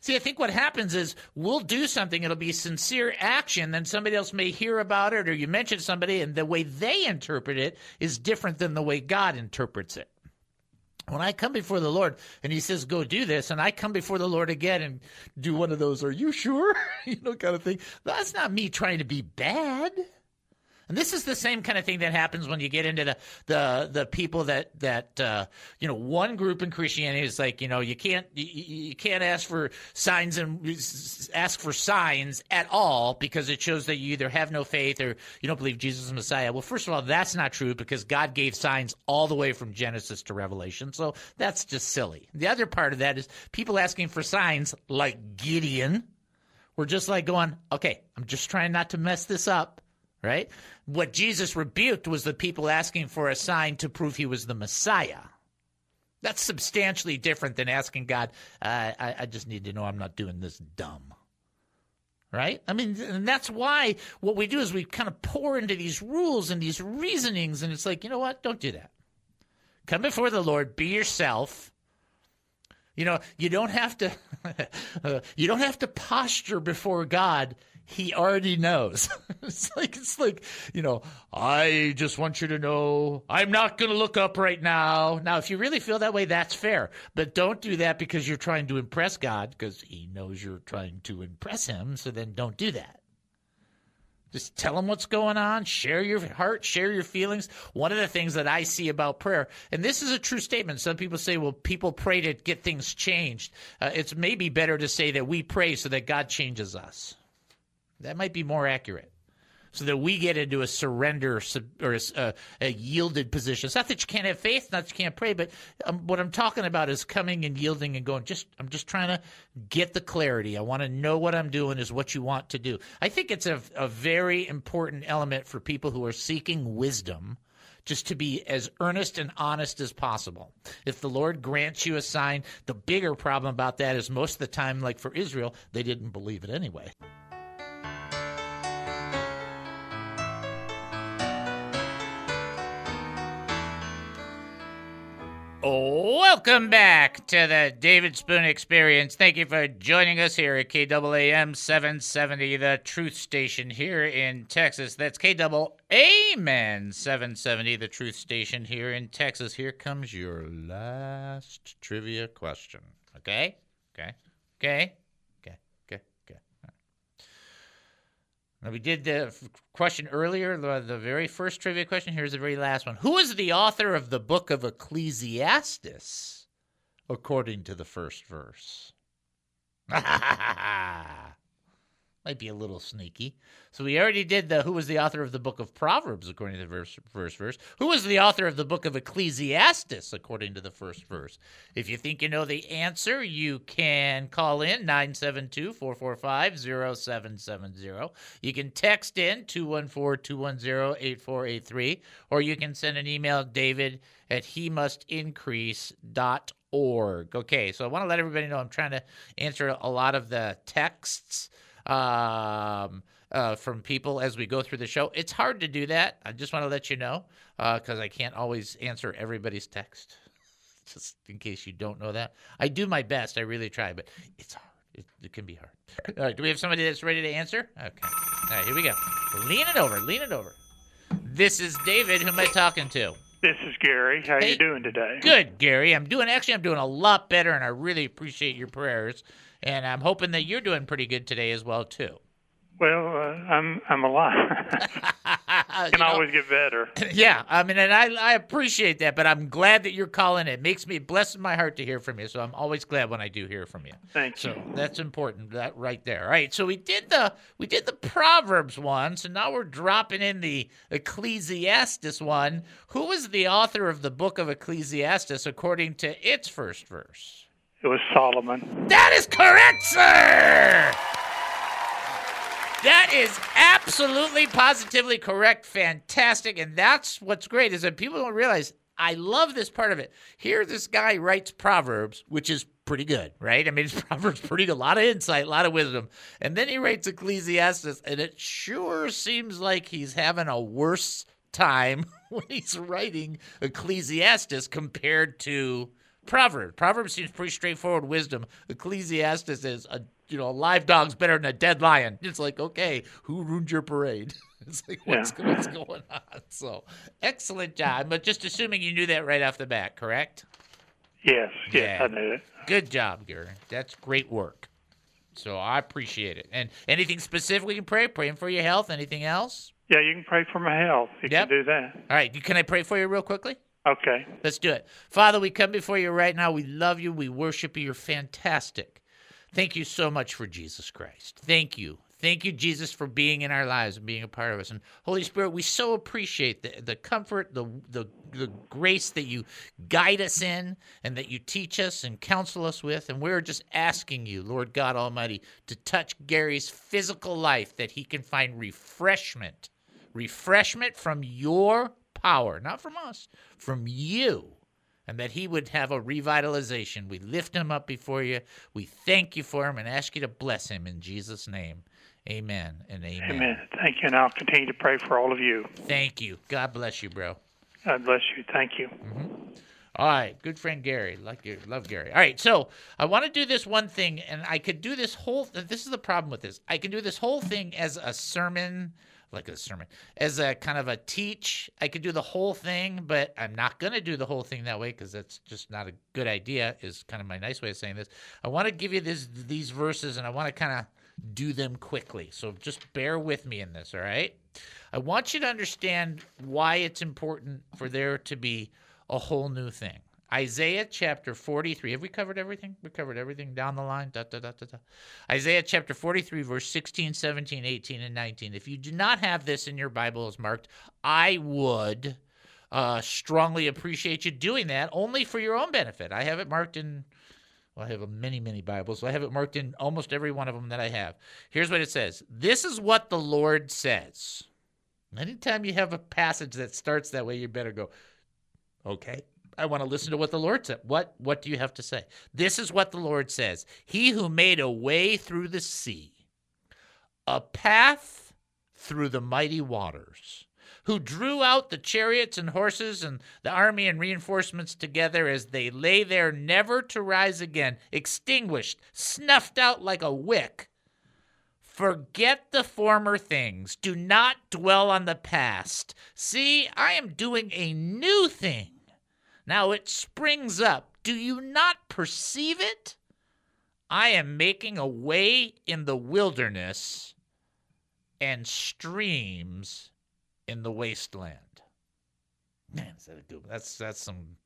S2: See, I think what happens is we'll do something, it'll be sincere action, then somebody else may hear about it, or you mention somebody, and the way they interpret it is different than the way God interprets it. When I come before the Lord and He says, go do this, and I come before the Lord again and do one of those, are you sure? you know, kind of thing. That's not me trying to be bad. And this is the same kind of thing that happens when you get into the the the people that that uh, you know one group in Christianity is like you know you can't you, you can't ask for signs and ask for signs at all because it shows that you either have no faith or you don't believe Jesus is Messiah. Well, first of all, that's not true because God gave signs all the way from Genesis to Revelation, so that's just silly. The other part of that is people asking for signs like Gideon. We're just like going, okay, I'm just trying not to mess this up right? What Jesus rebuked was the people asking for a sign to prove he was the Messiah. That's substantially different than asking God, uh, I, I just need to know I'm not doing this dumb. Right? I mean, and that's why what we do is we kind of pour into these rules and these reasonings, and it's like, you know what? Don't do that. Come before the Lord, be yourself. You know, you don't have to, you don't have to posture before God he already knows. it's like it's like, you know, I just want you to know I'm not going to look up right now. Now, if you really feel that way, that's fair. But don't do that because you're trying to impress God because he knows you're trying to impress him, so then don't do that. Just tell them what's going on. Share your heart. Share your feelings. One of the things that I see about prayer, and this is a true statement. Some people say, well, people pray to get things changed. Uh, it's maybe better to say that we pray so that God changes us. That might be more accurate. So that we get into a surrender or a, a, a yielded position. It's not that you can't have faith, not that you can't pray, but um, what I'm talking about is coming and yielding and going. Just I'm just trying to get the clarity. I want to know what I'm doing is what you want to do. I think it's a, a very important element for people who are seeking wisdom just to be as earnest and honest as possible. If the Lord grants you a sign, the bigger problem about that is most of the time, like for Israel, they didn't believe it anyway. Welcome back to the David Spoon Experience. Thank you for joining us here at KAAM 770, the truth station here in Texas. That's KAAM 770, the truth station here in Texas. Here comes your last trivia question. Okay? Okay? Okay? Okay? Okay? Okay. We did the question earlier, the, the very first trivia question. Here's the very last one. Who is the author of the book of Ecclesiastes, according to the first verse? Might be a little sneaky. So we already did the who was the author of the book of Proverbs, according to the verse, first verse. Who was the author of the book of Ecclesiastes, according to the first verse? If you think you know the answer, you can call in 972 445 0770. You can text in 214 210 8483, or you can send an email David at he must increase.org. Okay, so I want to let everybody know I'm trying to answer a lot of the texts um, uh, from people as we go through the show. It's hard to do that. I just want to let you know because I can't always answer everybody's text. just in case you don't know that, I do my best. I really try, but it's hard. It, it can be hard. All right, do we have somebody that's ready to answer? Okay. All right, here we go. Lean it over. Lean it over. This is David. Who am I talking to?
S16: This is Gary. How
S2: Hey.
S16: you doing today?
S2: Good, Gary. I'm doing actually. I'm doing a lot better, and I really appreciate your prayers. And I'm hoping that you're doing pretty good today as well too.
S16: Well, uh, I'm I'm alive. Can always get better.
S2: yeah, I mean, and I I appreciate that, but I'm glad that you're calling. It makes me bless my heart to hear from you. So I'm always glad when I do hear from you.
S16: Thank
S2: So
S16: you.
S2: that's important. That right there. All right. So we did the we did the Proverbs one. So now we're dropping in the Ecclesiastes one. Who was the author of the book of Ecclesiastes according to its first verse?
S16: It was Solomon.
S2: That is correct, sir. That is absolutely positively correct. Fantastic. And that's what's great is that people don't realize I love this part of it. Here this guy writes Proverbs, which is pretty good, right? I mean, Proverbs pretty good. A lot of insight, a lot of wisdom. And then he writes Ecclesiastes, and it sure seems like he's having a worse time when he's writing Ecclesiastes compared to Proverbs. Proverbs seems pretty straightforward wisdom. Ecclesiastes is a you know a live dog's better than a dead lion. It's like okay, who ruined your parade? It's like what's,
S16: Yeah.
S2: what's going on? So excellent job. But just assuming you knew that right off the bat, correct?
S16: Yes, yes,
S2: Yeah.
S16: I knew it.
S2: Good job, Gary. That's great work. So I appreciate it. And anything specific we can pray? Praying for your health. Anything else?
S16: Yeah, you can pray for my health. You
S2: Yep.
S16: can do that.
S2: All right. Can I pray for you real quickly?
S16: Okay.
S2: Let's do it. Father, we come before you right now. We love you. We worship you. You're fantastic. Thank you so much for Jesus Christ. Thank you. Thank you, Jesus, for being in our lives and being a part of us. And Holy Spirit, we so appreciate the, the comfort, the, the, the grace that you guide us in and that you teach us and counsel us with. And we're just asking you, Lord God Almighty, to touch Gary's physical life that he can find refreshment, refreshment from your power, not from us, from you and that he would have a revitalization. We lift him up before you. We thank you for him and ask you to bless him in Jesus' name. Amen and amen.
S16: Amen. Thank you, and I'll continue to pray for all of you.
S2: Thank you. God bless you, bro.
S16: God bless you. Thank you. Mm-hmm.
S2: All right, good friend Gary. Like you, love Gary. All right, so I want to do this one thing, and I could do this whole. This is the problem with this. I can do this whole thing as a sermon, like a sermon, as a kind of a teach. I could do the whole thing, but I'm not gonna do the whole thing that way because that's just not a good idea. Is kind of my nice way of saying this. I want to give you this these verses, and I want to kind of do them quickly. So just bear with me in this, all right? I want you to understand why it's important for there to be a whole new thing. Isaiah chapter 43. Have we covered everything? We covered everything down the line. Da, da, da, da, da. Isaiah chapter 43, verse 16, 17, 18, and 19. If you do not have this in your Bible as marked, I would uh, strongly appreciate you doing that only for your own benefit. I have it marked in, well, I have many, many Bibles. So I have it marked in almost every one of them that I have. Here's what it says This is what the Lord says. Anytime you have a passage that starts that way, you better go, okay. I want to listen to what the Lord said. What what do you have to say? This is what the Lord says. He who made a way through the sea, a path through the mighty waters, who drew out the chariots and horses and the army and reinforcements together as they lay there never to rise again, extinguished, snuffed out like a wick. Forget the former things. Do not dwell on the past. See, I am doing a new thing. Now it springs up. Do you not perceive it? I am making a way in the wilderness and streams in the wasteland. Man, is that a good That's that's some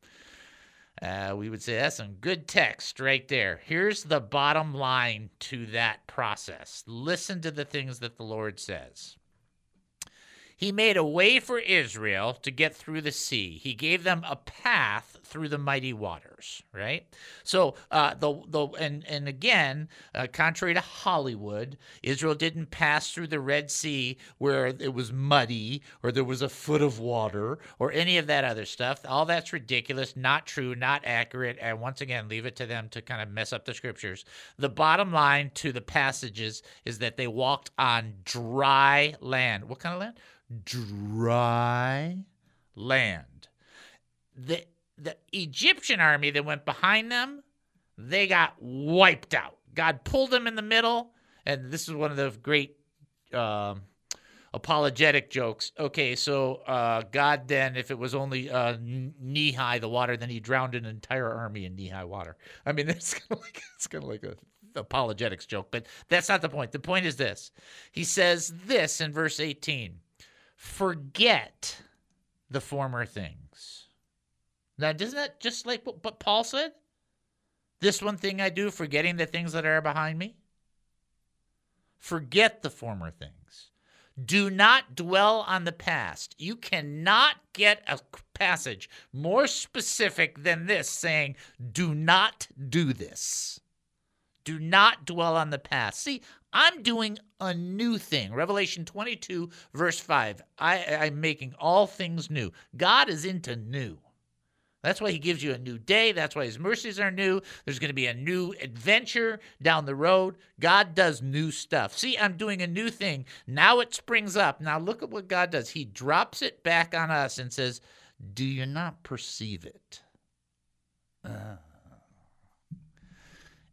S2: uh, we would say that's some good text right there. Here's the bottom line to that process. Listen to the things that the Lord says. He made a way for Israel to get through the sea. He gave them a path through the mighty waters. Right. So uh, the the and and again, uh, contrary to Hollywood, Israel didn't pass through the Red Sea where it was muddy or there was a foot of water or any of that other stuff. All that's ridiculous, not true, not accurate, and once again, leave it to them to kind of mess up the scriptures. The bottom line to the passages is that they walked on dry land. What kind of land? dry land. The the Egyptian army that went behind them, they got wiped out. God pulled them in the middle, and this is one of the great um, apologetic jokes. Okay, so uh, God then, if it was only uh, knee high the water, then he drowned an entire army in knee high water. I mean, it's kind of like it's kind of like a apologetics joke, but that's not the point. The point is this: He says this in verse eighteen forget the former things. Now, doesn't that just like what, Paul said? This one thing I do, forgetting the things that are behind me. Forget the former things. Do not dwell on the past. You cannot get a passage more specific than this saying, do not do this. Do not dwell on the past. See, I'm doing a new thing. Revelation 22, verse 5. I, I'm making all things new. God is into new. That's why he gives you a new day. That's why his mercies are new. There's going to be a new adventure down the road. God does new stuff. See, I'm doing a new thing. Now it springs up. Now look at what God does. He drops it back on us and says, Do you not perceive it? Uh.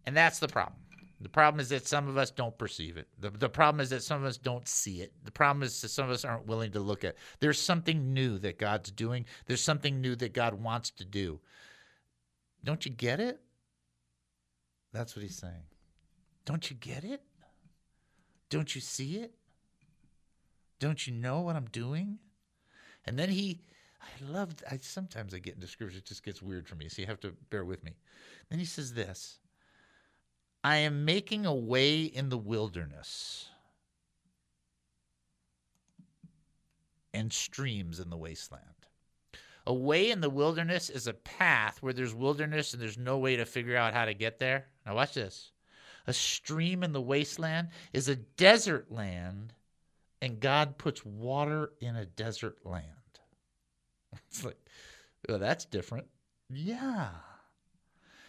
S2: And that's the problem. The problem is that some of us don't perceive it. The, the problem is that some of us don't see it. The problem is that some of us aren't willing to look at. There's something new that God's doing. There's something new that God wants to do. Don't you get it? That's what he's saying. Don't you get it? Don't you see it? Don't you know what I'm doing? And then he I love I sometimes I get into scripture, it just gets weird for me, so you have to bear with me. Then he says this. I am making a way in the wilderness and streams in the wasteland. A way in the wilderness is a path where there's wilderness and there's no way to figure out how to get there. Now, watch this. A stream in the wasteland is a desert land, and God puts water in a desert land. It's like, well, that's different. Yeah.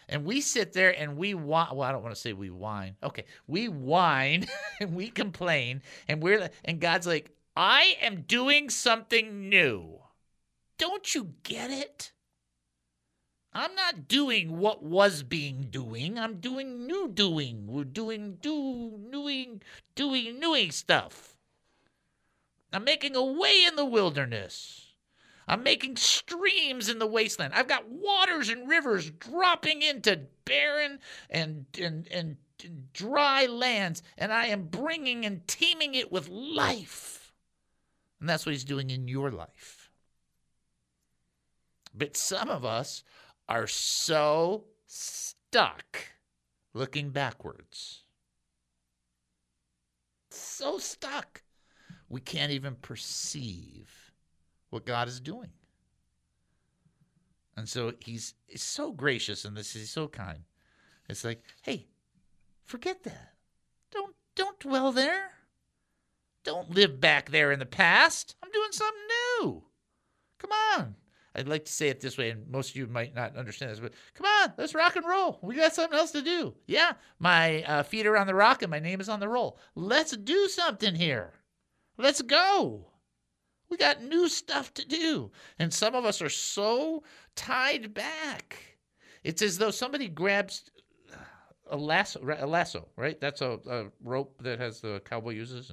S2: And we sit there and we whine. Well, I don't want to say we whine. Okay, we whine and we complain, and we're and God's like, I am doing something new. Don't you get it? I'm not doing what was being doing. I'm doing new doing. We're doing do doing doing doing stuff. I'm making a way in the wilderness. I'm making streams in the wasteland. I've got waters and rivers dropping into barren and, and, and dry lands, and I am bringing and teeming it with life. And that's what he's doing in your life. But some of us are so stuck looking backwards. So stuck. We can't even perceive what God is doing. And so he's, he's so gracious in this, he's so kind. It's like, hey, forget that. Don't don't dwell there. Don't live back there in the past. I'm doing something new. Come on. I'd like to say it this way, and most of you might not understand this, but come on, let's rock and roll. We got something else to do. Yeah, my uh, feet are on the rock and my name is on the roll. Let's do something here. Let's go. We got new stuff to do. And some of us are so tied back. It's as though somebody grabs a lasso, a lasso, right? That's a, a rope that has the cowboy uses.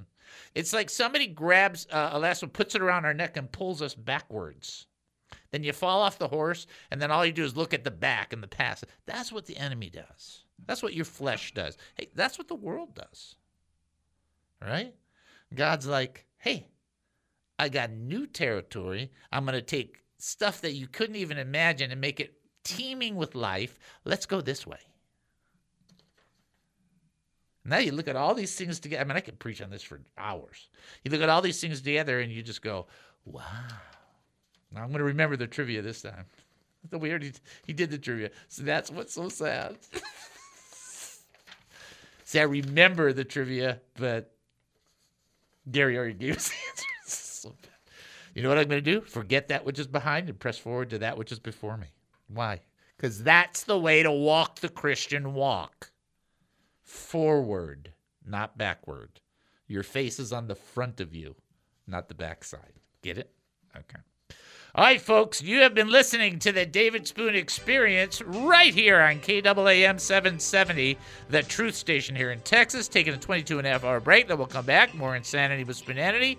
S2: It's like somebody grabs uh, a lasso, puts it around our neck, and pulls us backwards. Then you fall off the horse, and then all you do is look at the back and the past. That's what the enemy does. That's what your flesh does. Hey, that's what the world does. Right? God's like, hey, I got new territory. I'm going to take stuff that you couldn't even imagine and make it teeming with life. Let's go this way. Now you look at all these things together. I mean, I could preach on this for hours. You look at all these things together and you just go, wow. Now I'm going to remember the trivia this time. The weird he, he did the trivia. So that's what's so sad. See, I remember the trivia, but Gary already gave us the answers. You know what I'm going to do? Forget that which is behind and press forward to that which is before me. Why? Because that's the way to walk the Christian walk. Forward, not backward. Your face is on the front of you, not the backside. Get it? Okay. All right, folks, you have been listening to the David Spoon Experience right here on KAAM 770, the truth station here in Texas. Taking a 22 and a half hour break. Then we'll come back. More insanity with Spoonanity.